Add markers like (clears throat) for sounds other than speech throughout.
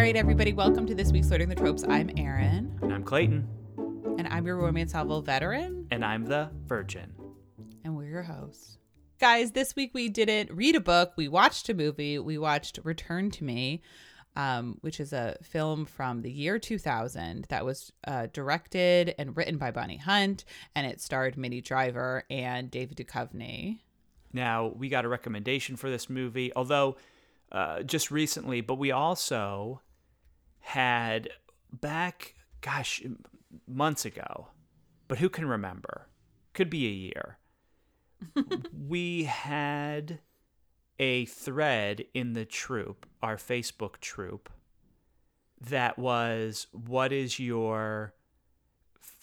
All right, everybody, welcome to this week's Learning the Tropes. I'm Erin. And I'm Clayton. And I'm your romance novel veteran. And I'm the virgin. And we're your hosts. Guys, this week we didn't read a book. We watched a movie. We watched Return to Me, um, which is a film from the year 2000 that was uh, directed and written by Bonnie Hunt. And it starred Minnie Driver and David Duchovny. Now, we got a recommendation for this movie, although uh, just recently, but we also had back, gosh, months ago, but who can remember? Could be a year. (laughs) we had a thread in the troop, our Facebook troop, that was what is your,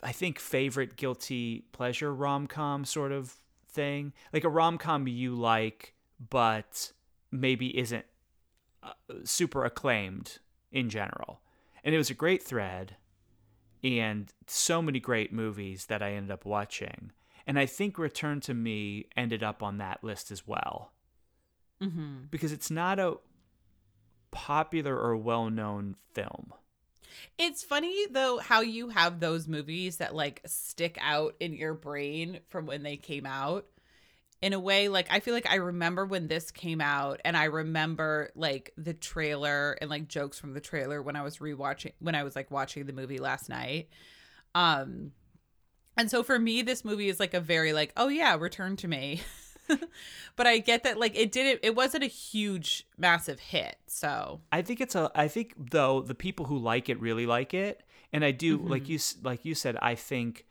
I think, favorite guilty pleasure rom com sort of thing? Like a rom com you like, but maybe isn't uh, super acclaimed in general. And it was a great thread and so many great movies that I ended up watching. And I think Return to Me ended up on that list as well. Mm-hmm. Because it's not a popular or well known film. It's funny though how you have those movies that like stick out in your brain from when they came out in a way like i feel like i remember when this came out and i remember like the trailer and like jokes from the trailer when i was rewatching when i was like watching the movie last night. Um and so for me this movie is like a very like oh yeah return to me. (laughs) But i get that like it didn't it wasn't a huge massive hit so. I think it's a i think though the people who like it really like it. And i do mm-hmm. like you like you said i think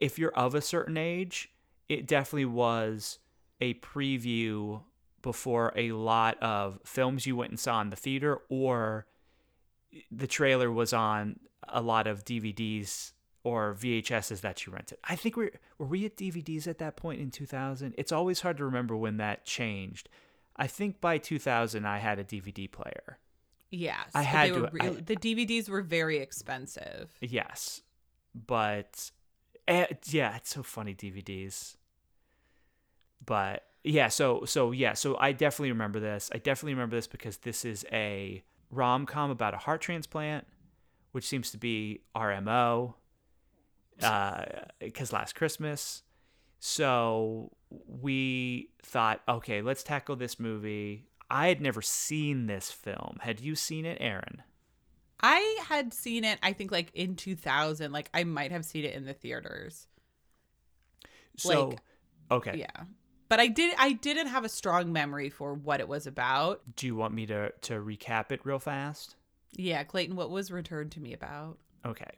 if you're of a certain age it definitely was a preview before a lot of films you went and saw in the theater or the trailer was on a lot of DVDs or VHSs that you rented. I think we were we at DVDs at that point in 2000. It's always hard to remember when that changed. I think by 2000 I had a DVD player. Yes, I had to. I, the DVDs were very expensive. Yes, but uh, yeah, it's so funny DVDs. But yeah, so so yeah, so I definitely remember this. I definitely remember this because this is a rom com about a heart transplant, which seems to be RMO. Because uh, last Christmas, so we thought, okay, let's tackle this movie. I had never seen this film. Had you seen it, Erin? I had seen it, I think, like in 2000. Like, I might have seen it in the theaters. So, like, okay. Yeah but I did I didn't have a strong memory for what it was about. Do you want me to to recap it real fast? Yeah, Clayton, what was Return to Me about? Okay.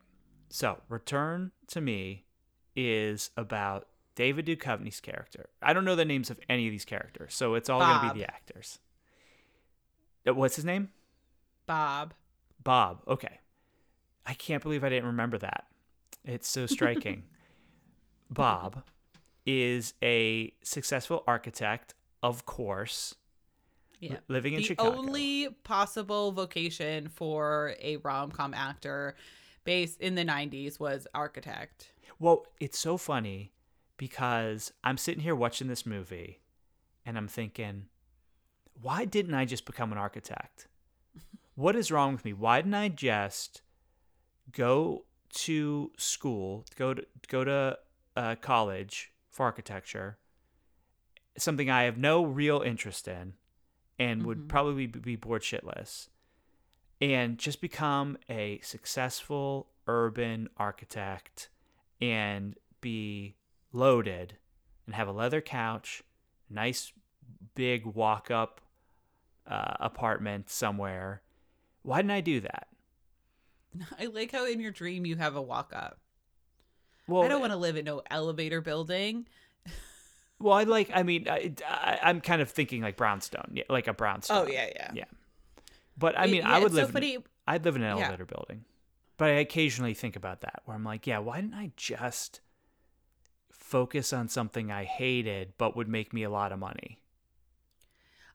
So, Return to Me is about David Duchovny's character. I don't know the names of any of these characters, so it's all going to be the actors. Uh, what's his name? Bob. Bob. Okay. I can't believe I didn't remember that. It's so striking. (laughs) Bob is a successful architect, of course. Yeah. Living in the Chicago. The only possible vocation for a rom com actor based in the 90s was architect. Well, it's so funny because I'm sitting here watching this movie and I'm thinking, why didn't I just become an architect? What is wrong with me? Why didn't I just go to school, go to go to uh, college, for architecture, something I have no real interest in and mm-hmm. would probably be bored shitless, and just become a successful urban architect and be loaded and have a leather couch, nice big walk up uh, apartment somewhere. Why didn't I do that? (laughs) I like how in your dream you have a walk up. Well, I don't want to live in no elevator building. (laughs) Well, I like. I mean, I, am kind of thinking like brownstone, yeah, like a brownstone. Oh yeah, yeah, yeah. But I mean, yeah, I would live. So in, I'd live in an elevator yeah. building. But I occasionally think about that, where I'm like, yeah, why didn't I just focus on something I hated but would make me a lot of money?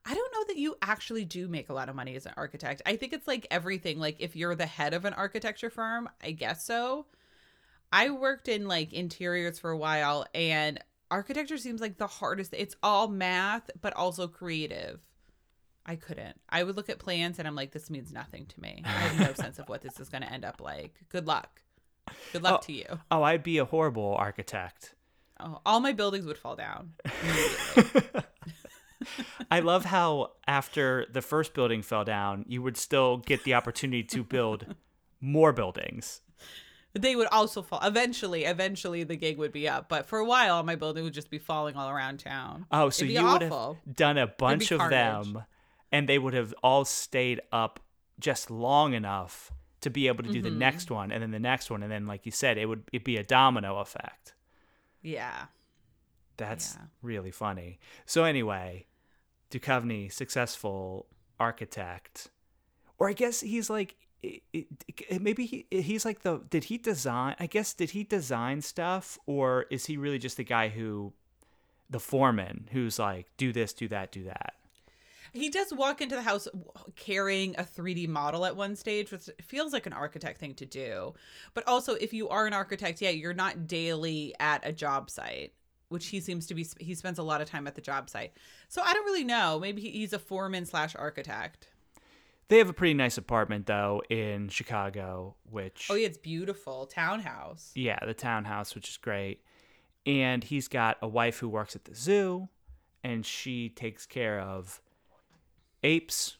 I don't know that you actually do make a lot of money as an architect. I think it's like everything. Like if you're the head of an architecture firm, I guess so. I worked in like interiors for a while and architecture seems like the hardest. It's all math but also creative. I couldn't. I would look at plans and I'm like, this means nothing to me. I have no (laughs) sense of what this is going to end up like. Good luck. Good luck Oh. to you. Oh, I'd be a horrible architect. Oh, all my buildings would fall down. (laughs) I love how after the first building fell down, you would still get the opportunity to build more buildings. they would also fall. Eventually, eventually the gig would be up. But for a while, my building would just be falling all around town. Oh, so you would have done a bunch of carnage. them and they would have all stayed up just long enough to be able to do the Mm-hmm. next one and then the next one and then like you said it would it'd be a domino effect. Yeah. That's Yeah. really funny. So anyway, Duchovny, successful architect, or I guess he's like, maybe he he's like the. Did he design? I guess did he design stuff, or is he really just the guy who, the foreman who's like, do this, do that, do that? He does walk into the house carrying a 3D model at one stage, which feels like an architect thing to do. But also, if you are an architect, yeah, you're not daily at a job site, which he seems to be. He spends a lot of time at the job site. So I don't really know. Maybe he's a foreman slash architect. They have a pretty nice apartment though in Chicago, which Oh, yeah, it's beautiful. Townhouse. yeah, the townhouse, which is great. And he's got a wife who works at the zoo, and she takes care of apes.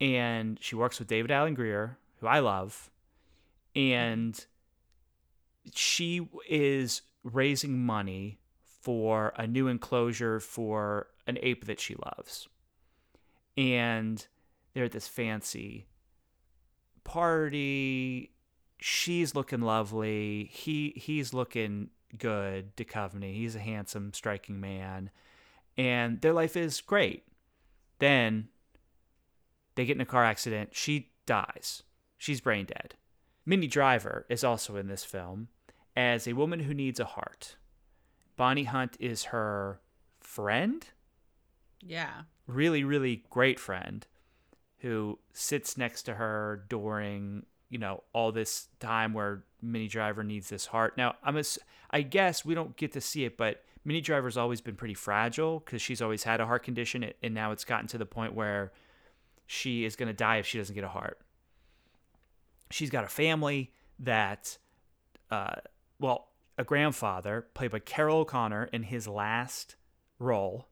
And she works with David Alan Grier, who I love. And she is raising money for a new enclosure for an ape that she loves. And they're at this fancy party. She's looking lovely. He he's looking good. Duchovny. He's a handsome, striking man, and their life is great. Then they get in a car accident. She dies. She's brain dead. Minnie Driver is also in this film as a woman who needs a heart. Bonnie Hunt is her friend Yeah. really, really great friend who sits next to her during, you know, all this time where Minnie Driver needs this heart. Now, I'm a, I guess we don't get to see it, but Minnie Driver's always been pretty fragile because she's always had a heart condition, and now it's gotten to the point where she is going to die if she doesn't get a heart. She's got a family that, uh, well, a grandfather played by Carroll O'Connor in his last role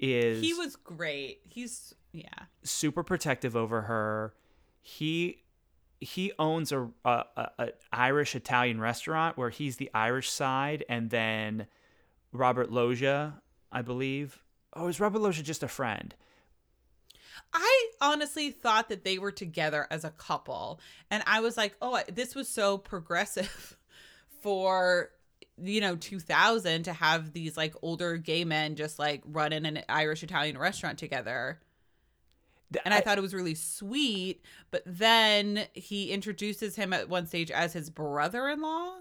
is He was great. He's, yeah. super protective over her. He he owns a, a, a, a Irish Italian restaurant where he's the Irish side, and then Robert Loggia, I believe. Oh, is Robert Loggia just a friend? I honestly thought that they were together as a couple. And I was like, oh, this was so progressive (laughs) for, you know, 2000 to have these like older gay men just like run in an Irish Italian restaurant together. And I, thought it was really sweet. But then he introduces him at one stage as his brother in law.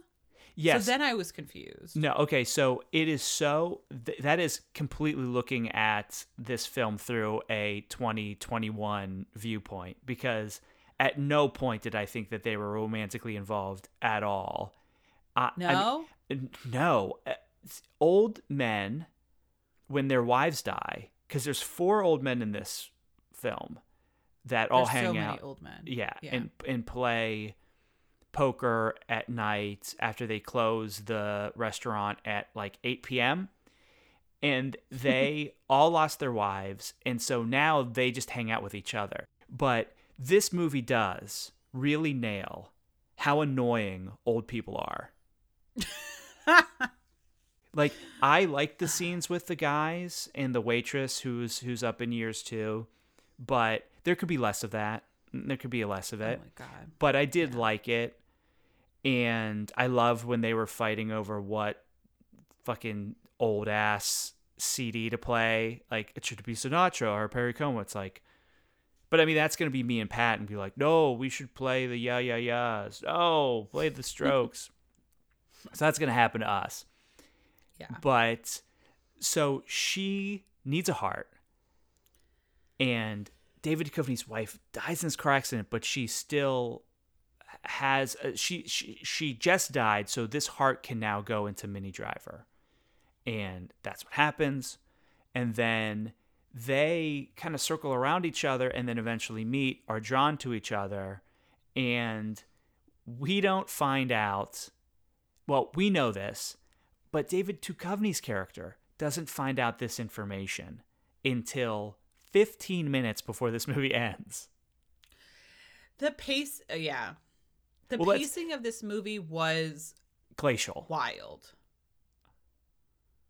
yes. So then I was confused. No, okay, so it is so th- that is completely looking at this film through a 2021 viewpoint because at no point did I think that they were romantically involved at all. I- I mean, No? No, Uh, old men when their wives die, because there's four old men in this film that all There's hang so many out. old men. Yeah, Yeah. and and play poker at night after they close the restaurant at like 8 p.m. And (laughs) they all lost their wives, and so now they just hang out with each other. But this movie does really nail how annoying old people are. (laughs) like I like the scenes with the guys and the waitress who's who's up in years too, but there could be less of that. Mm, there could be less of Oh it. my God. but I did like it, and I loved when they were fighting over what fucking old ass CD to play. Like it should be Sinatra or Perry Como. It's like, but I mean that's gonna be me and Pat and be like, no, we should play the yeah yeah yeahs. No, play the (laughs) Strokes. So that's gonna happen to us. Yeah. But so she needs a heart, and David Duchovny's wife dies in this car accident, but she still has uh, she she she just died, so this heart can now go into Minnie Driver, and that's what happens. And then they kind of circle around each other and then eventually meet, are drawn to each other, and we don't find out. Well, we know this, but David Duchovny's character doesn't find out this information until 15 minutes before this (laughs) movie ends. The pace, uh, yeah. The Well, pacing of this movie was Glacial. wild.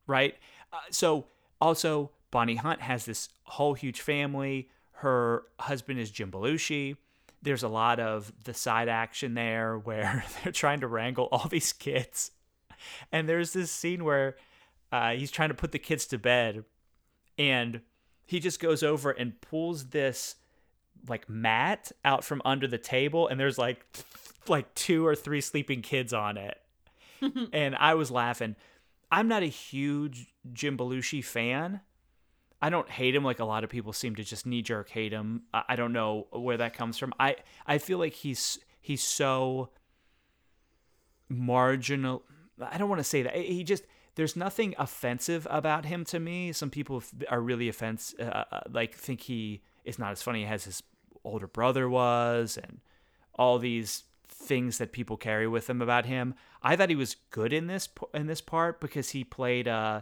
right? Uh, so also Bonnie Hunt has this whole huge family. Her husband is Jim Belushi. There's a lot of the side action there where (laughs) they're trying to wrangle all these kids. And there's this scene where uh, he's trying to put the kids to bed and he just goes over and pulls this like mat out from under the table and there's like (laughs) like two or three sleeping kids on it. (laughs) and I was laughing. I'm not a huge Jim Belushi fan. I don't hate him like a lot of people seem to just knee jerk hate him. I don't know where that comes from. I I feel like he's he's so marginal. I don't want to say that. He just there's nothing offensive about him to me. Some people are really offense uh, uh, like think he is not as funny as his older brother was and all these things that people carry with them about him. I thought he was good in this in this part because he played uh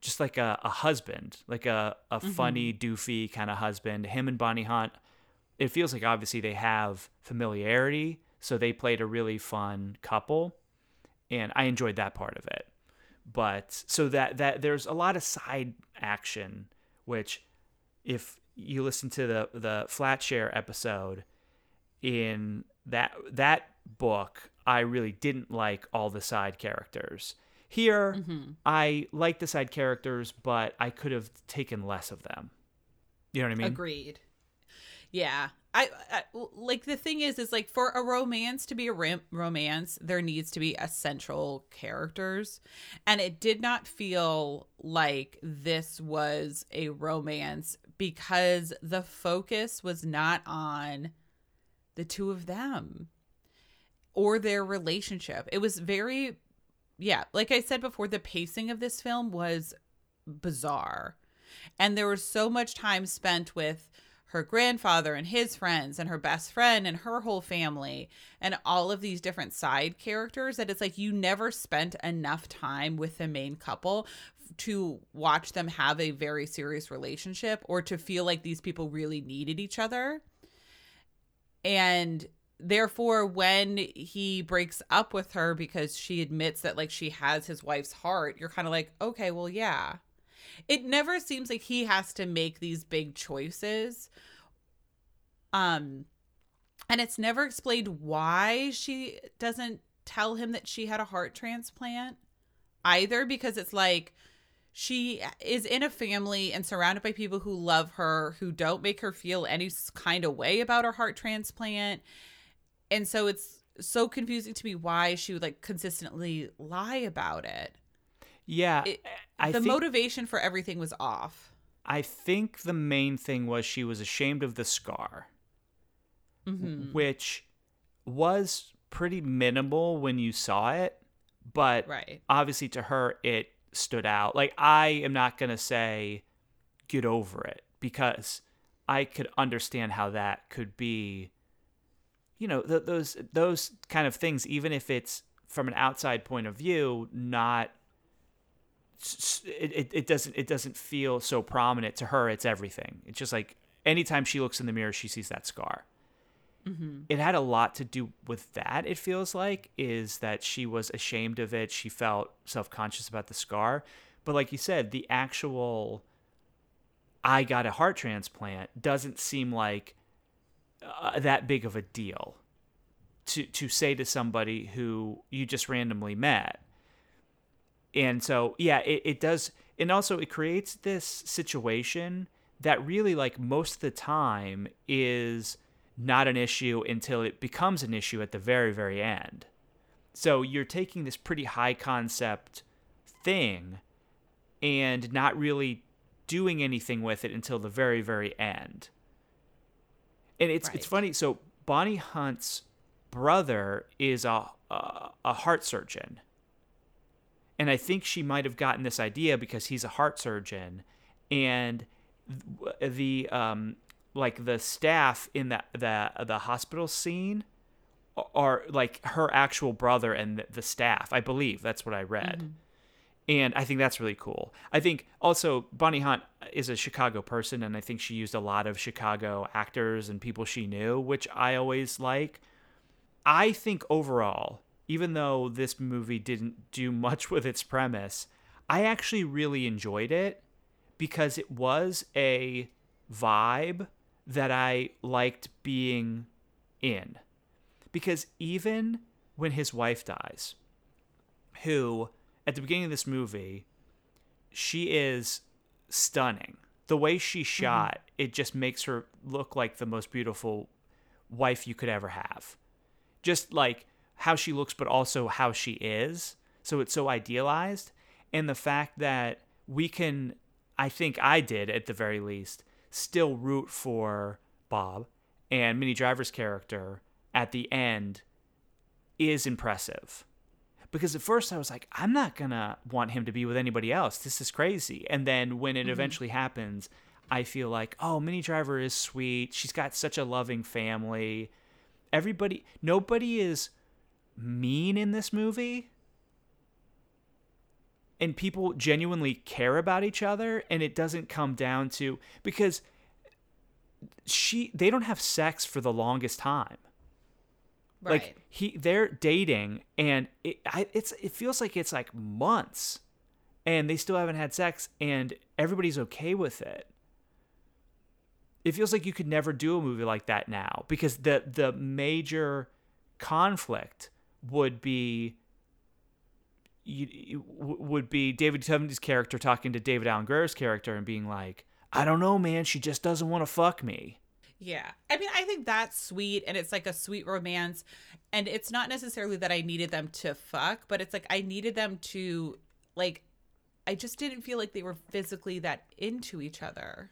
just like a, a husband, like a, a mm-hmm. funny, doofy kind of husband. Him and Bonnie Hunt, it feels like obviously they have familiarity, so they played a really fun couple, and I enjoyed that part of it. But so that that there's a lot of side action, which if you listen to the the flat share episode in that that book i really didn't like all the side characters here mm-hmm. i like the side characters but i could have taken less of them. You know what i mean? Agreed. Yeah. I, I like the thing is is like for a romance to be a ram- romance there needs to be essential characters. And it did not feel like this was a romance because the focus was not on the two of them or their relationship. It was very yeah like i said before the pacing of this film was bizarre. And there was so much time spent with her grandfather and his friends and her best friend and her whole family and all of these different side characters that it's like you never spent enough time with the main couple to watch them have a very serious relationship or to feel like these people really needed each other. And therefore when he breaks up with her because she admits that like she has his wife's heart you're kind of like okay well yeah. It never seems like he has to make these big choices. Um and it's never explained why she doesn't tell him that she had a heart transplant either because it's like she is in a family and surrounded by people who love her who don't make her feel any kind of way about her heart transplant and so it's so confusing to me why she would like consistently lie about it yeah it- the think motivation for everything was off i think the main thing was she was ashamed of the scar Mhm. which was pretty minimal when you saw it but right obviously to her it stood out. Like I am not going to say get over it because I could understand how that could be you know, th- those those kind of things even if it's from an outside point of view not it, it, doesn't it doesn't feel so prominent to her. It's everything. It's just like anytime she looks in the mirror she sees that scar. Mm-hmm. It had a lot to do with that it feels like is that she was ashamed of it. She felt self-conscious about the scar. But like you said the actual i got a heart transplant doesn't seem like uh, that big of a deal to to say to somebody who you just randomly met. And so yeah it, it does and also it creates this situation that really like most of the time is not an issue until it becomes an issue at the very very end. So you're taking this pretty high concept thing and not really doing anything with it until the very very end and it's it's funny so bonnie hunt's brother is a a, a heart surgeon and I think she might have gotten this idea because he's a heart surgeon and the um like the staff in the the the hospital scene are like her actual brother and the, the staff. I believe that's what I read. Mm-hmm. And I think that's really cool. I think also Bonnie Hunt is a Chicago person, and I think she used a lot of Chicago actors and people she knew, which I always like. I think overall, even though this movie didn't do (laughs) much with its premise, I actually really enjoyed it because it was a vibe that I liked being in. Because even when his wife dies, who at the beginning of this movie, she is stunning. The way she shot, mm-hmm. it just makes her look like the most beautiful wife you could ever have. Just like how she looks, but also how she is. So it's so idealized. And the fact that we can, I think I did at the very least, still root for Bob and Minnie Driver's character at the end is impressive. Because at first I was like, I'm not gonna want him to be with anybody else. This is crazy. And then when it mm-hmm. eventually happens, I feel like, oh, Minnie Driver is sweet. She's got such a loving family. Everybody, nobody is mean in this movie. And people genuinely care about each other. And it doesn't come down to, because she, they don't have sex for the longest time. Right. Like he, they're dating, and it, I, it's it feels like it's like months, and they still haven't had sex, and everybody's okay with it. It feels like you could never do a movie like that now because the the major conflict would be you, would be David Duchovny's character talking to David Alan Grier's character and being like, "I don't know, man. She just doesn't want to fuck me." Yeah. I mean, I think that's sweet and it's like a sweet romance. And it's not necessarily that I needed them to fuck, but it's like I needed them to, like, I just didn't feel like they were physically that into each other.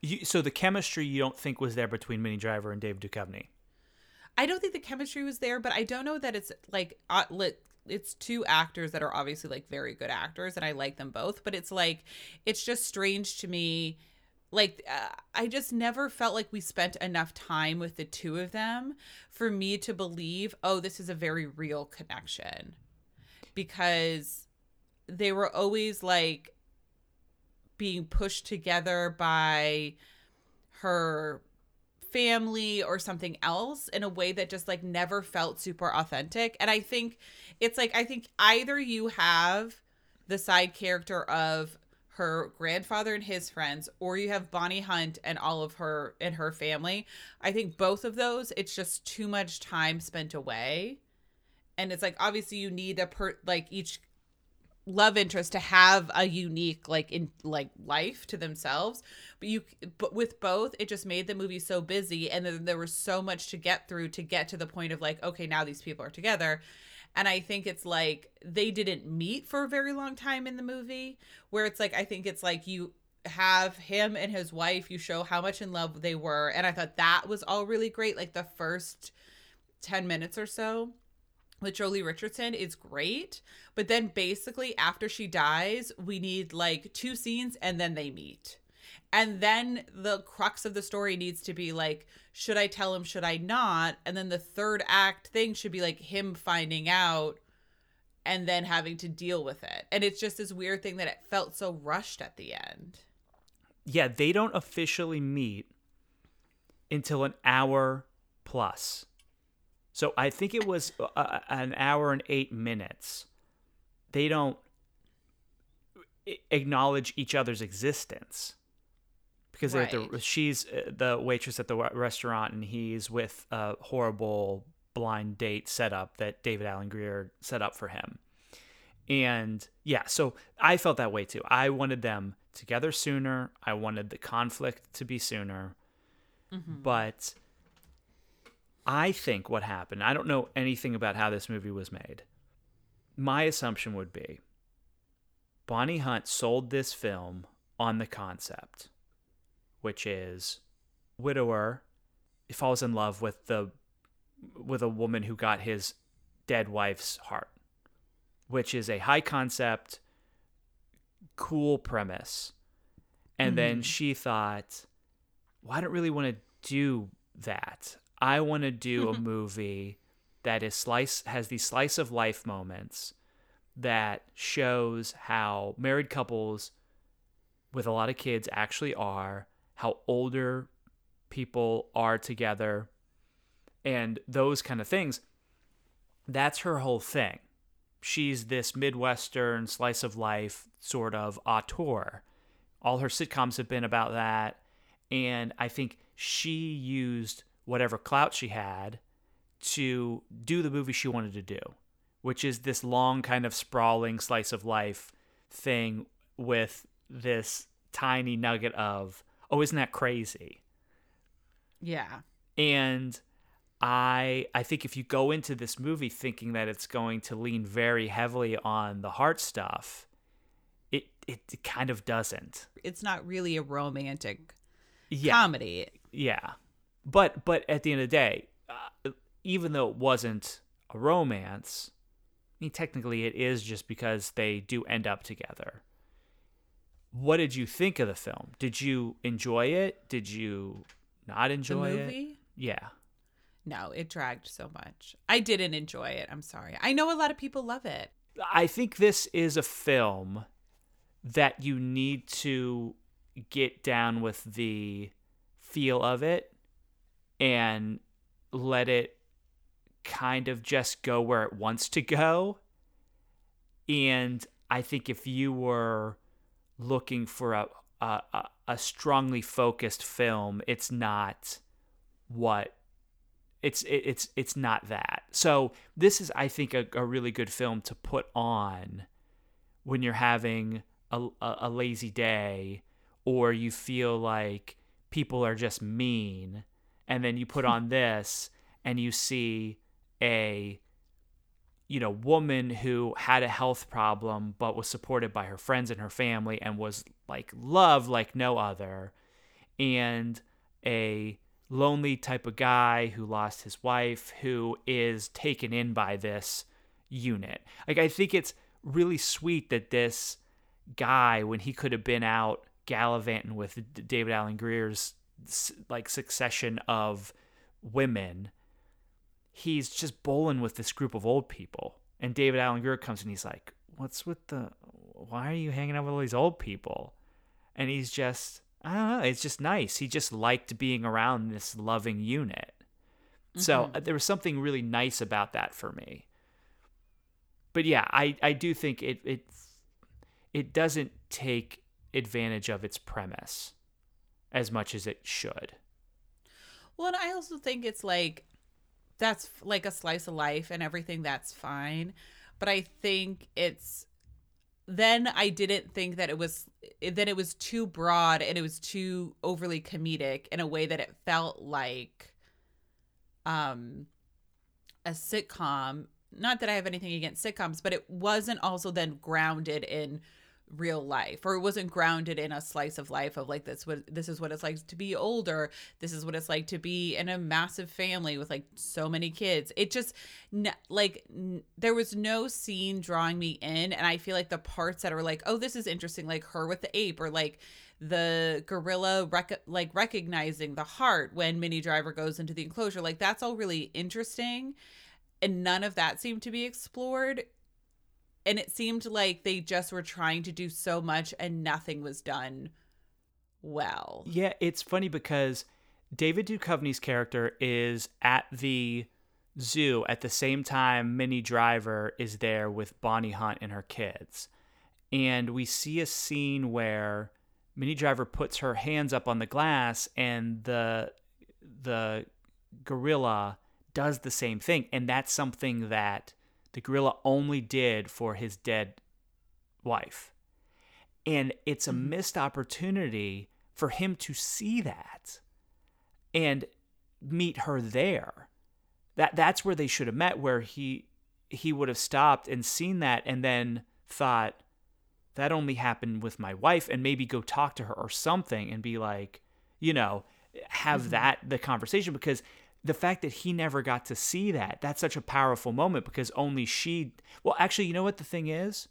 You, so the chemistry you don't think was there between Minnie Driver and Dave Duchovny? I don't think the chemistry was there, but I don't know that it's like, uh, it's two actors that are obviously like very good actors and I like them both, but it's like, it's just strange to me like uh, i just never felt like we spent enough time with the two of them for me to believe oh this is a very real connection. Because they were always like being pushed together by her family or something else in a way that just like never felt super authentic. And i think it's like i think either you have the side character of her grandfather and his friends or you have Bonnie Hunt and all of her and her family. I think both of those it's just too much time spent away. And it's like obviously you need a per like each love interest to have a unique like in like life to themselves but you but with both it just made the movie so busy and then there was so much to get through to get to the point of like okay now these people are together and I think it's like they didn't meet for a very long time in the movie, where it's like, I think it's like you have him and his wife, you show how much in love they were. And I thought that was all really great. Like the first 10 minutes or so with Joely Richardson is great. But then basically after she dies, we need like two scenes and then they meet. And then the crux of the story needs to be like, should I tell him, should I not? And then the third act thing should be like him finding out and then having to deal with it. And it's just this weird thing that it felt so rushed at the end. Yeah, they don't officially meet until an hour plus. So I think it was uh, an hour and eight minutes. They don't acknowledge each other's existence because right. the, she's uh, the waitress at the restaurant and he's with a horrible blind date setup that David Alan Grier set up for him. And yeah, so I felt that way too. I wanted them together sooner. I wanted the conflict to be sooner. Mm-hmm. But I think what happened, I don't know anything about how this movie was made. My assumption would be Bonnie Hunt sold this film on the concept which is widower falls in love with the with a woman who got his dead wife's heart, which is a high concept, cool premise. And then mm. she thought, well, I don't really want to do that. I want to do a (laughs) movie that is slice has these slice of life moments that shows how married couples with a lot of kids actually are, how older people are together, and those kind of things. That's her whole thing. She's this Midwestern slice of life sort of auteur. All her sitcoms have been about that. And I think she used whatever clout she had to do the movie she wanted to do, which is this long, kind of sprawling slice of life thing with this tiny nugget of, oh, isn't that crazy? Yeah. And I I think if you go into this movie thinking that it's going to lean very heavily on the heart stuff, it it, it kind of doesn't. It's not really a romantic Yeah. comedy. Yeah. But but at the end of the day, uh, even though it wasn't a romance, I mean technically it is just because they do end up together. What did you think of the film? Did you enjoy it? Did you not enjoy it? Yeah. No, it dragged so much. I didn't enjoy it. I'm sorry. I know a lot of people love it. I think this is a film that you need to get down with the feel of it and let it kind of just go where it wants to go. And I think if you were looking for a a, a- strongly focused film, it's not what it's it, it's it's not that. So this is, I think, a, a really good film to put on when you're having a, a, a lazy day or you feel like people are just mean, and then you put (laughs) on this and you see a you know woman who had a health problem but was supported by her friends and her family and was like loved like no other and a lonely type of guy who lost his wife who is taken in by this unit. Like I think it's really sweet that this guy when he could have been out gallivanting with David Alan Grier's like succession of women he's just bowling with this group of old people and David Alan Grier comes and he's like what's with the why are you hanging out with all these old people and he's just I don't know. It's just nice. He just liked being around this loving unit. So uh, there was something really nice about that for me. But yeah, I, I do think it it it doesn't take advantage of its premise as much as it should. Well, and I also think it's like that's like a slice of life and everything that's fine. But I think it's then I didn't think that it was that it was too broad and it was too overly comedic in a way that it felt like um a sitcom. Not that I have anything against sitcoms, but it wasn't also then grounded in real life or it wasn't grounded in a slice of life of like this what this is what it's like to be older this is what it's like to be in a massive family with like so many kids. It just n- like n- there was no scene drawing me in and i feel like the parts that are like oh this is interesting like her with the ape or like the gorilla rec- like recognizing the heart when Minnie Driver goes into the enclosure like that's all really interesting and none of that seemed to be explored and it seemed like they just were trying to do so much and nothing was done well. Yeah, it's funny because David Duchovny's character is at the zoo at the same time Minnie Driver is there with Bonnie Hunt and her kids. And we see a scene where Minnie Driver puts her hands up on the glass and the the gorilla does the same thing and that's something that the gorilla only did for his dead wife. And it's a mm-hmm. missed opportunity for him to see that and meet her there. That that's where they should have met where he he would have stopped and seen that and then thought that only happened with my wife and maybe go talk to her or something and be like, you know, have mm-hmm. that the conversation because the fact that he never got to see that, that's such a powerful moment because only she well actually, you know what the thing is?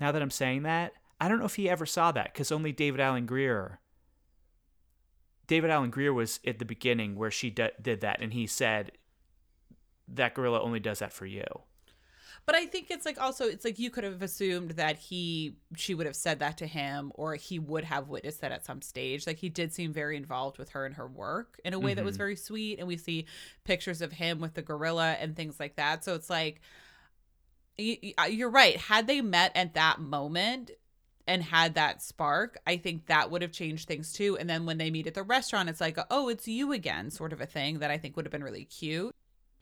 Now that I'm saying that, I don't know if he ever saw that because only David Alan Grier. David Alan Grier was at the beginning where she d- did that, and he said that gorilla only does that for you. But I think it's like also it's like you could have assumed that he she would have said that to him or he would have witnessed that at some stage. Like he did seem very involved with her and her work in a way that was very sweet and we see pictures of him with the gorilla and things like that. So it's like uh, you're right. Had they met at that moment and had that spark, I think that would have changed things too. And then when they meet at the restaurant, it's like, oh, it's you again, sort of a thing that I think would have been really cute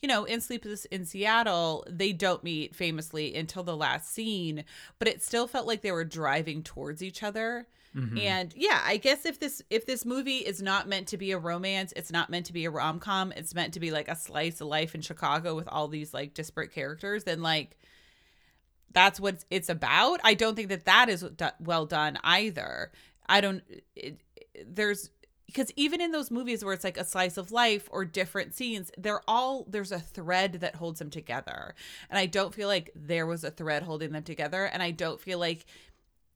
you know, in Sleepless in Seattle, they don't meet famously until the last scene, but it still felt like they were driving towards each other. Mm-hmm. And yeah, I guess if this if this movie is not meant to be a romance, it's not meant to be a rom-com, it's meant to be like a slice of life in Chicago with all these like disparate characters, then like that's what it's about. I don't think that that is well done either. I don't it, there's because even in those movies where it's like a slice of life or different scenes they're all there's a thread that holds them together. And i don't feel like there was a thread holding them together. And i don't feel like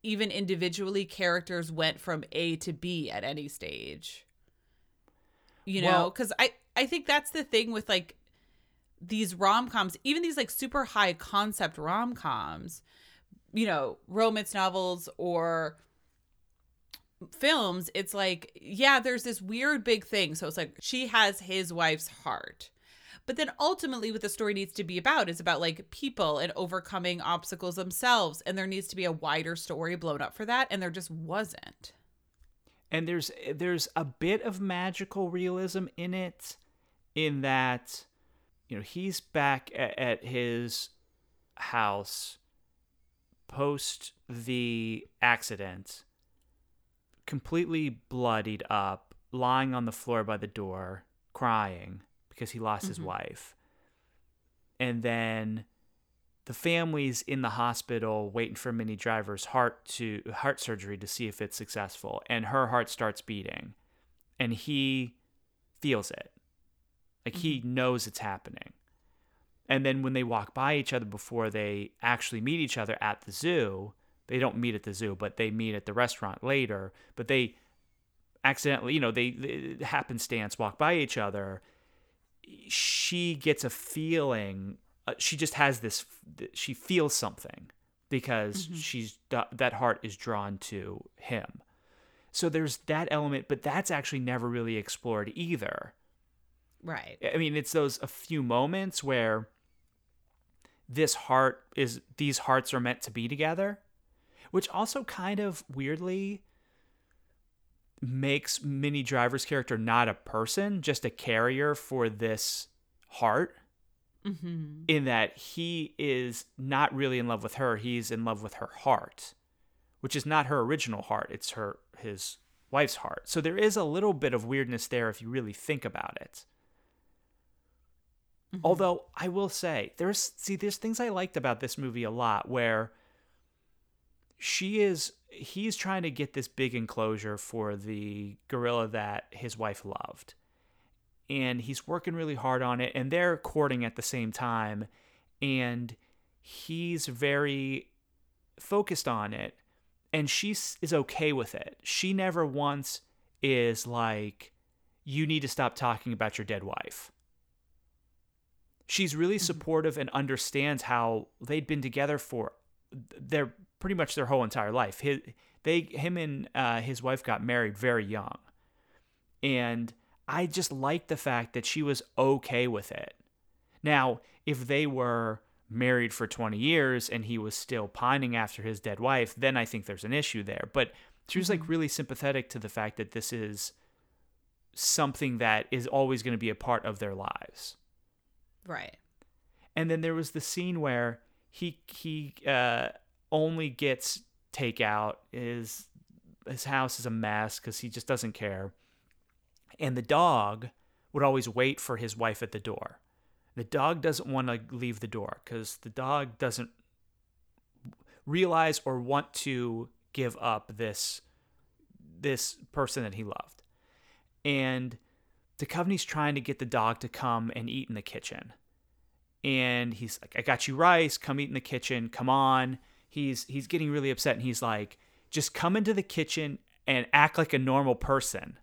even individually characters went from a to b at any stage. You know because i i think that's the thing with like these rom-coms even these like super high concept rom-coms you know romance novels or films, it's like, yeah, there's this weird big thing. So it's like she has his wife's heart. But then ultimately, what the story needs to be about is about like people and overcoming obstacles themselves. And there needs to be a wider story blown up for that. And there just wasn't. and there's there's a bit of magical realism in it in that you know he's back at, at his house post the accident completely bloodied up lying on the floor by the door crying because he lost his mm-hmm. wife. And then the family's in the hospital waiting for Minnie Driver's heart to heart surgery to see if it's successful and her heart starts beating. And he feels it. Like he mm-hmm. knows it's happening. And then when they walk by each other before they actually meet each other at the zoo they don't meet at the zoo but they meet at the restaurant later but they accidentally you know they, they happenstance walk by each other. She gets a feeling uh, she just has this she feels something because she's that heart is drawn to him. So there's that element but that's actually never really explored either. Right. i mean it's those a few moments where this heart is these hearts are meant to be together which also kind of weirdly makes Minnie Driver's character not a person, just a carrier for this heart. Mm-hmm. In that he is not really in love with her, he's in love with her heart, which is not her original heart, it's her his wife's heart. So there is a little bit of weirdness there if you really think about it. Although I will say, there's see there's things I liked about this movie a lot where she is he's trying to get this big enclosure for the gorilla that his wife loved. And he's working really hard on it and they're courting at the same time. And he's very focused on it and she is okay with it. She never once is like you need to stop talking about your dead wife. She's really mm-hmm. supportive and understands how they'd been together for their pretty much their whole entire life. His, they, him and uh, his wife got married very young, and I just like the fact that she was okay with it. Now, if they were married for 20 years and he was still pining after his dead wife, then I think there's an issue there. But she was like really sympathetic to the fact that this is something that is always going to be a part of their lives. Right. And then there was the scene where he he uh, only gets takeout. His his house is a mess because he just doesn't care. And the dog would always wait for his wife at the door. The dog doesn't want to leave the door because the dog doesn't realize or want to give up this this person that he loved. And Duchovny's trying to get the dog to come and eat in the kitchen. And he's like, I got you rice, come eat in the kitchen, come on. He's he's getting really upset and he's like, just come into the kitchen and act like a normal person.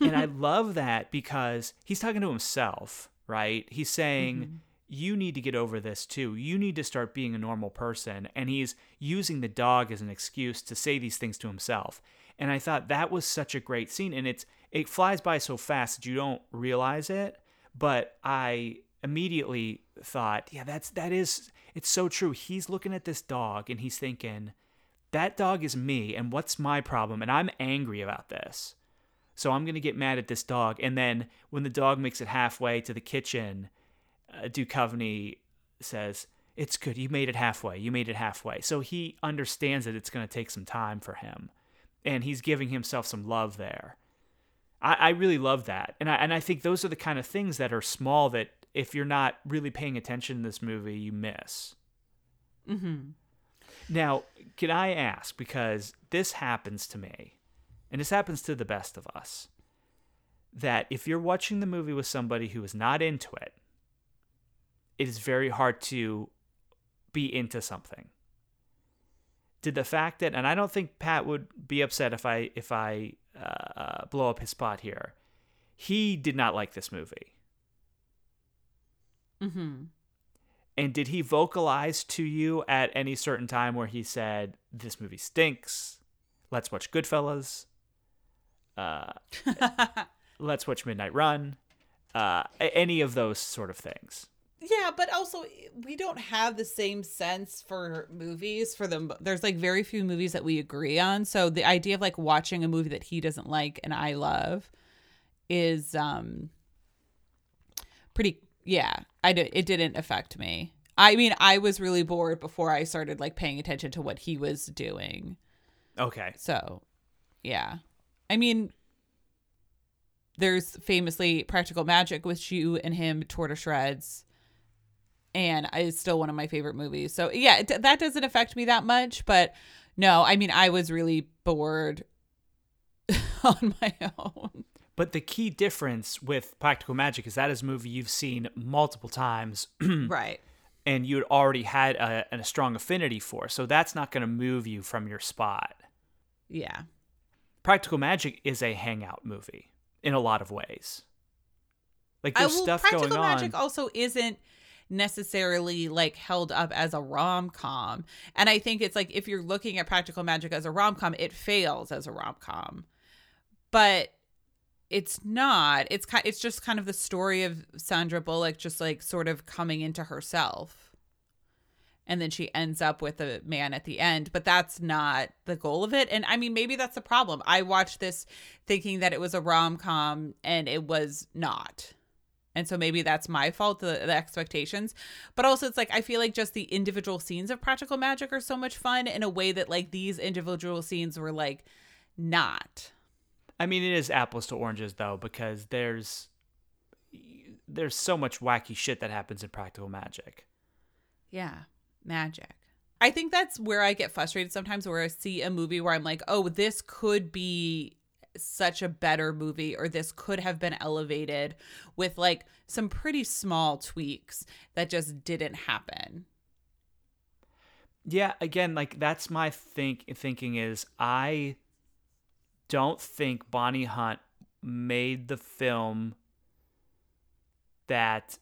and I (laughs) love that because he's talking to himself, right? He's saying, mm-hmm. You need to get over this too. You need to start being a normal person. And he's using the dog as an excuse to say these things to himself. And I thought that was such a great scene. And it's it flies by so fast that you don't realize it. But I immediately thought, yeah, that's that is it's so true. He's looking at this dog and he's thinking, that dog is me, and what's my problem? And I'm angry about this. So I'm going to get mad at this dog. And then when the dog makes it halfway to the kitchen, uh, Duchovny says, It's good. You made it halfway. You made it halfway. So he understands that it's going to take some time for him. And he's giving himself some love there. I, I really love that. And I, and I think those are the kind of things that are small that if you're not really paying attention to this movie, you miss. Mm-hmm. Now, can I ask, because this happens to me, and this happens to the best of us, that if you're watching the movie with somebody who is not into it, it is very hard to be into something. Did the fact that, and I don't think Pat would be upset if I if I uh, blow up his spot here. He did not like this movie. Mm-hmm. And did he vocalize to you at any certain time where he said, "This movie stinks. Let's watch Goodfellas. Uh, (laughs) let's watch Midnight Run." Uh, any of those sort of things. Yeah, but also we don't have the same sense for movies for them. There's like very few movies that we agree on. So the idea of like watching a movie that he doesn't like and I love is um pretty yeah, I did it didn't affect me. I mean, I was really bored before I started like paying attention to what he was doing. Okay. So, yeah. I mean, there's famously Practical Magic, which you and him tore to shreds and it's still one of my favorite movies. So yeah, it, that doesn't affect me that much, but no, I mean I was really bored (laughs) on my own. But the key difference with Practical Magic is that is a movie you've seen multiple times. (clears throat) right. And you'd already had a, a strong affinity for. So that's not going to move you from your spot. Yeah. Practical Magic is a hangout movie in a lot of ways. Like there's well, stuff going on. Practical Magic also isn't necessarily like held up as a rom-com. And I think it's like if you're looking at Practical Magic as a rom-com, it fails as a rom-com. But it's not. It's kind it's just kind of the story of Sandra Bullock just like sort of coming into herself. And then she ends up with a man at the end, but that's not the goal of it. And I mean, maybe that's the problem. I watched this thinking that it was a rom com and it was not and so maybe that's my fault the, the expectations but also it's like i feel like just the individual scenes of practical magic are so much fun in a way that like these individual scenes were like not i mean it is apples to oranges though because there's there's so much wacky shit that happens in practical magic yeah magic i think that's where i get frustrated sometimes where i see a movie where i'm like oh this could be such a better movie or this could have been elevated with like some pretty small tweaks that just didn't happen. Yeah, again, like that's my think thinking is I don't think Bonnie Hunt made the film that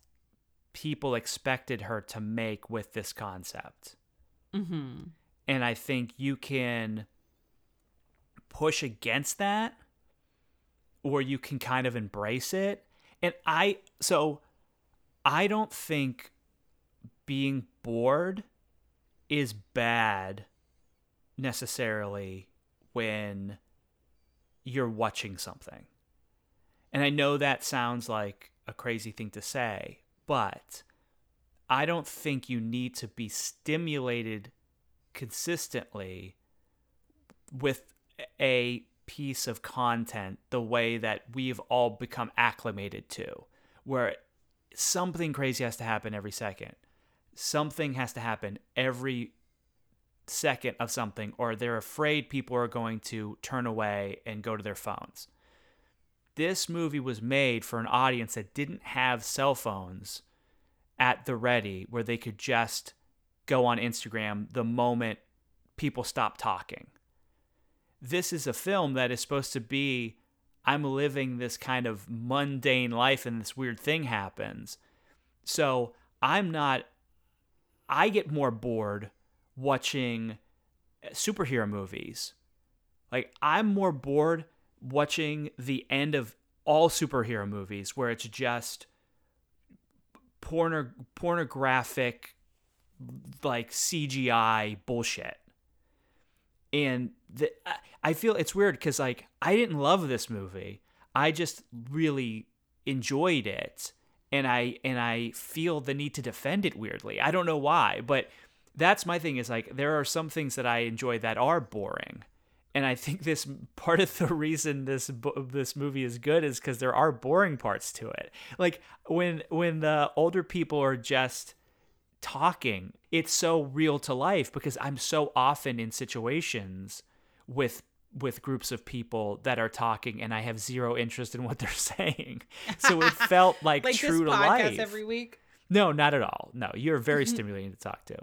people expected her to make with this concept. Mm-hmm. And I think you can push against that or you can kind of embrace it. And I, so I don't think being bored is bad necessarily when you're watching something. And I know that sounds like a crazy thing to say, but I don't think you need to be stimulated consistently with a piece of content the way that we've all become acclimated to, where something crazy has to happen every second. Something has to happen every second of something, or they're afraid people are going to turn away and go to their phones. This movie was made for an audience that didn't have cell phones at the ready where they could just go on Instagram the moment people stop talking this is a film that is supposed to be I'm living this kind of mundane life and this weird thing happens. So I'm not, I get more bored watching eh, superhero movies. Like, I'm more bored watching the end of all superhero movies where it's just porno- pornographic, like CGI bullshit. And the, I feel it's weird because, like, I didn't love this movie. I just really enjoyed it and I and I feel the need to defend it weirdly. I don't know why, but that's my thing is like there are some things that I enjoy that are boring. And I think this (laughs) part of the reason this this movie is good is cuz there are boring parts to it. Like when when the older people are just talking, it's so real to life because I'm so often in situations with with groups of people that are talking and I have zero interest in what they're (laughs) saying. So it (laughs) felt like, like true to life every week. No, not at all. No, you're very stimulating to talk to.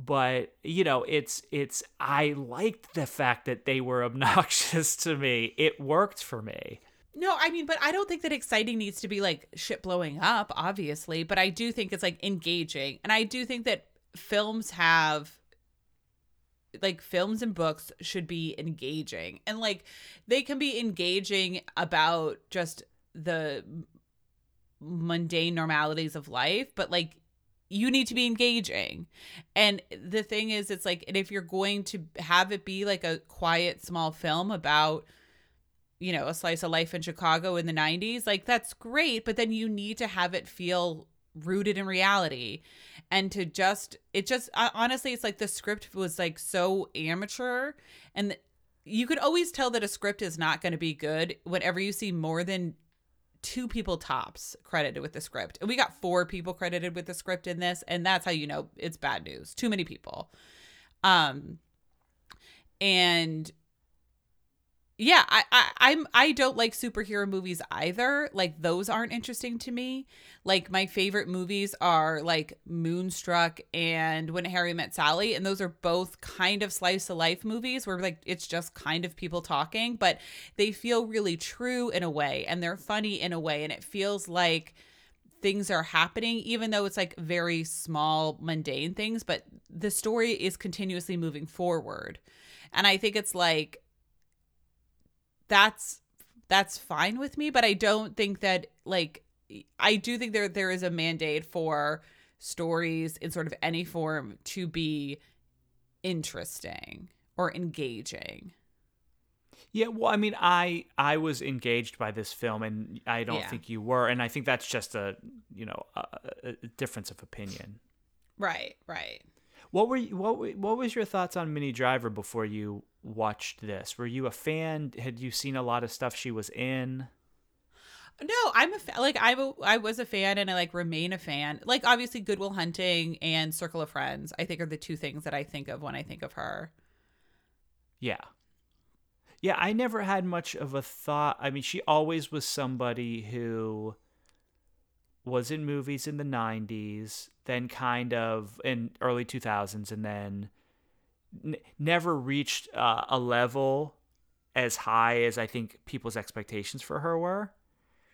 But, you know, it's it's I liked the fact that they were (laughs) obnoxious to me. It worked for me. No, I mean, but I don't think that exciting needs to be like shit blowing up, obviously, but I do think it's like engaging. And I do think that films have like films and books should be engaging and like they can be engaging about just the mundane normalities of life but like you need to be engaging. And the thing is it's like and if you're going to have it be like a quiet small film about you know a slice of life in chicago in the 90s like that's great but then you need to have it feel rooted in reality. And to just it just honestly it's like the script was like so amateur. And you could always tell that a script is not going to be good whenever you see more than two people tops credited with the script. And we got four people credited with the script in this and that's how you know it's bad news. Too many people. Um and yeah I, I i'm i don't like superhero movies either. Like those aren't interesting to me. Like my favorite movies are like moonstruck and when harry met sally and those are both kind of slice of life movies where like it's just kind of people talking but they feel really true in a way and they're funny in a way and it feels like things are happening even though it's like very small mundane things but the story is continuously moving forward. And i think it's like that's that's fine with me but i don't think that like i do think there there is a mandate for stories in sort of any form to be interesting or engaging. Yeah well i mean i i was engaged by this film and i don't yeah. think you were and i think that's just a you know a, a difference of opinion. Right right what were you, what what was your thoughts on Minnie Driver before you watched this? Were you a fan? Had you seen a lot of stuff she was in? No, I'm a fa- like I I was a fan and I like remain a fan. Like obviously Good Will Hunting and Circle of Friends, I think are the two things that I think of when I think of her. Yeah. Yeah, I never had much of a thought. I mean, she always was somebody who was in movies in the 90s, then kind of in early 2000s and then n- never reached uh, a level as high as I think people's expectations for her were.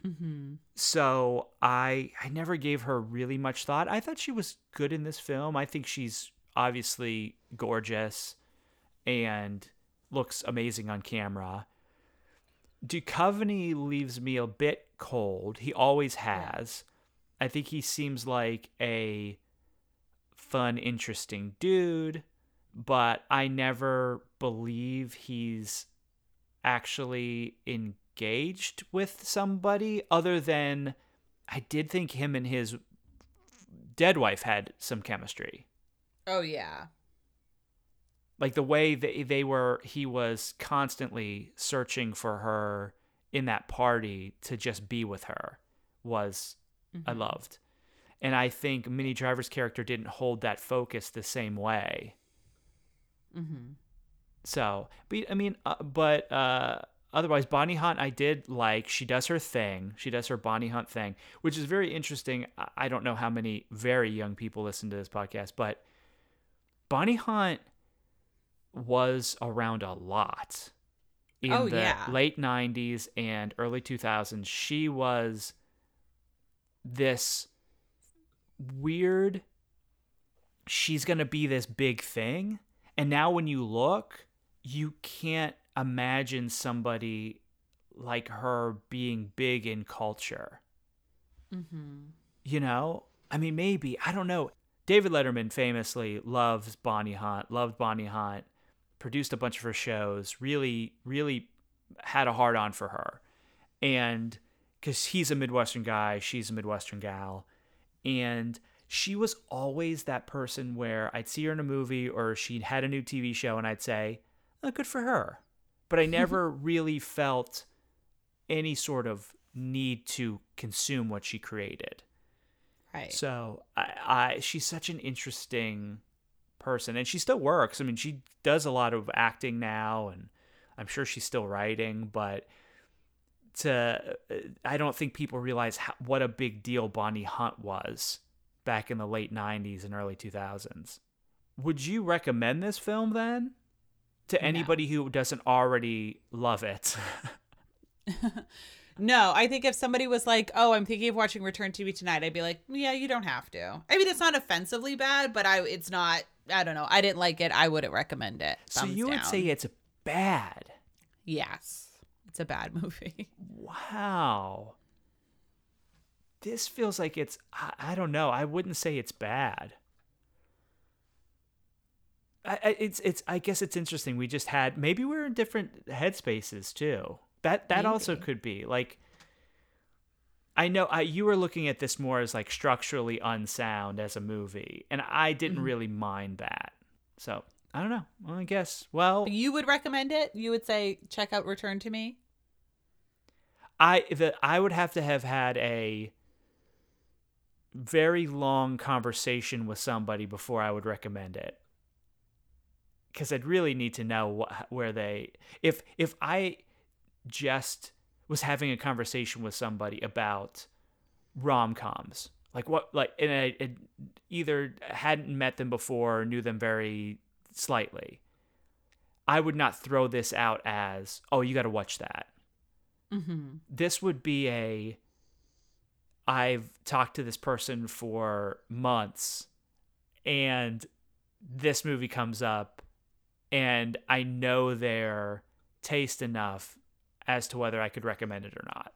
Mm-hmm. So I I never gave her really much thought. I thought she was good in this film. I think she's obviously gorgeous and looks amazing on camera. Duchovny leaves me a bit cold. He always has. I think he seems like a fun, interesting dude but I never believe he's actually engaged with somebody other than I did think him and his dead wife had some chemistry. Oh yeah. Like the way that they were he was constantly searching for her in that party to just be with her was mm-hmm. I loved. And I think Minnie Driver's character didn't hold that focus the same way. Mm-hmm. So, but I mean, uh, but uh, otherwise, Bonnie Hunt, I did like. She does her thing. She does her Bonnie Hunt thing, which is very interesting. I don't know how many very young people listen to this podcast, but Bonnie Hunt was around a lot. in Oh, the yeah. late 90s and early 2000s. She was this weird, she's going to be this big thing. And now when you look, you can't imagine somebody like her being big in culture. Mm-hmm. You know? I mean, maybe. I don't know. David Letterman famously loves Bonnie Hunt, loved Bonnie Hunt, produced a bunch of her shows, really, really had a hard on for her. And because he's a Midwestern guy, she's a Midwestern gal. And she was always that person where I'd see her in a movie or she had a new TV show and I'd say, oh, good for her. But I never (laughs) really felt any sort of need to consume what she created. Right. So I, I she's such an interesting person, and she still works. I mean, she does a lot of acting now, and I'm sure she's still writing. But to uh, I don't think people realize how, what a big deal Bonnie Hunt was back in the late '90s and early 2000s. Would you recommend this film then to No. anybody who doesn't already love it? (laughs) No, I think if somebody was like, "Oh, I'm thinking of watching Return to Me tonight," I'd be like, "Yeah, you don't have to." I mean, it's not offensively bad, but I it's not. I don't know. I didn't like it. I wouldn't recommend it. so Thumbs you would say it's bad. yes, it's a bad (laughs) movie. Wow. This feels like it's I, I don't know. I wouldn't say it's bad. I, I it's it's I guess it's interesting. We just had maybe we're in different headspaces too. That that also could be. Like I know I you were looking at this more as like structurally unsound as a movie, and I didn't Mhm. really mind that. So, I don't know. Well, I guess. Well, You would recommend it? You would say check out Return to Me? I the I would have to have had a very long conversation with somebody before I would recommend it. Cuz I'd really need to know what, where they if if I just was having a conversation with somebody about rom-coms like what like and I it either hadn't met them before or knew them very slightly I would not throw this out as oh you got to watch that Mm-hmm. this would be a I've talked to this person for months and this movie comes up and I know their taste enough as to whether I could recommend it or not.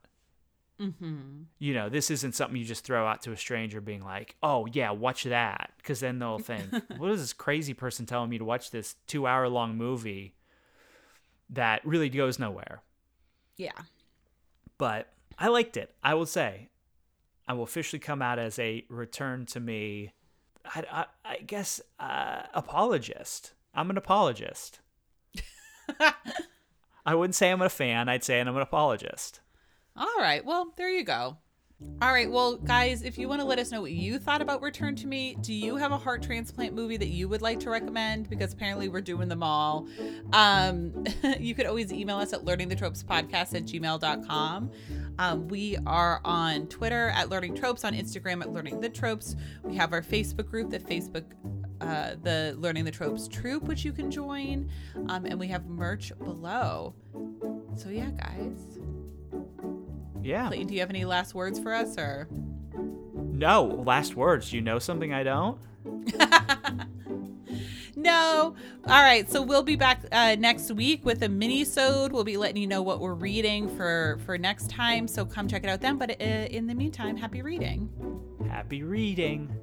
Mm-hmm. You know, this isn't something you just throw out to a stranger being like, "Oh, yeah, watch that." Cuz then they'll think, (laughs) "What is this crazy person telling me to watch this 2-hour long movie that really goes nowhere?" Yeah. But I liked it. I will say, I will officially come out as a return to me. I, I, I guess uh, apologist. I'm an apologist. (laughs) I wouldn't say I'm a fan. I'd say I'm an apologist. All right. Well, there you go. All right. Well, guys, if you want to let us know what you thought about Return to Me, do you have a heart transplant movie that you would like to recommend? Because apparently we're doing them all. Um, (laughs) you could always email us at learningthetropespodcast at gmail.com. Um, we are on Twitter at Learning Tropes, on Instagram at Learning the Tropes. We have our Facebook group, the Facebook uh, the Learning the Tropes troop, which you can join. Um, and we have merch below. So yeah, guys. Yeah. Clayton, do you have any last words for us or? No, last words. You know something I don't? (laughs) no. All right. So we'll be back uh, next week with a mini-sode. We'll be letting you know what we're reading for for next time. So come check it out then. But uh, in the meantime, happy reading. Happy reading.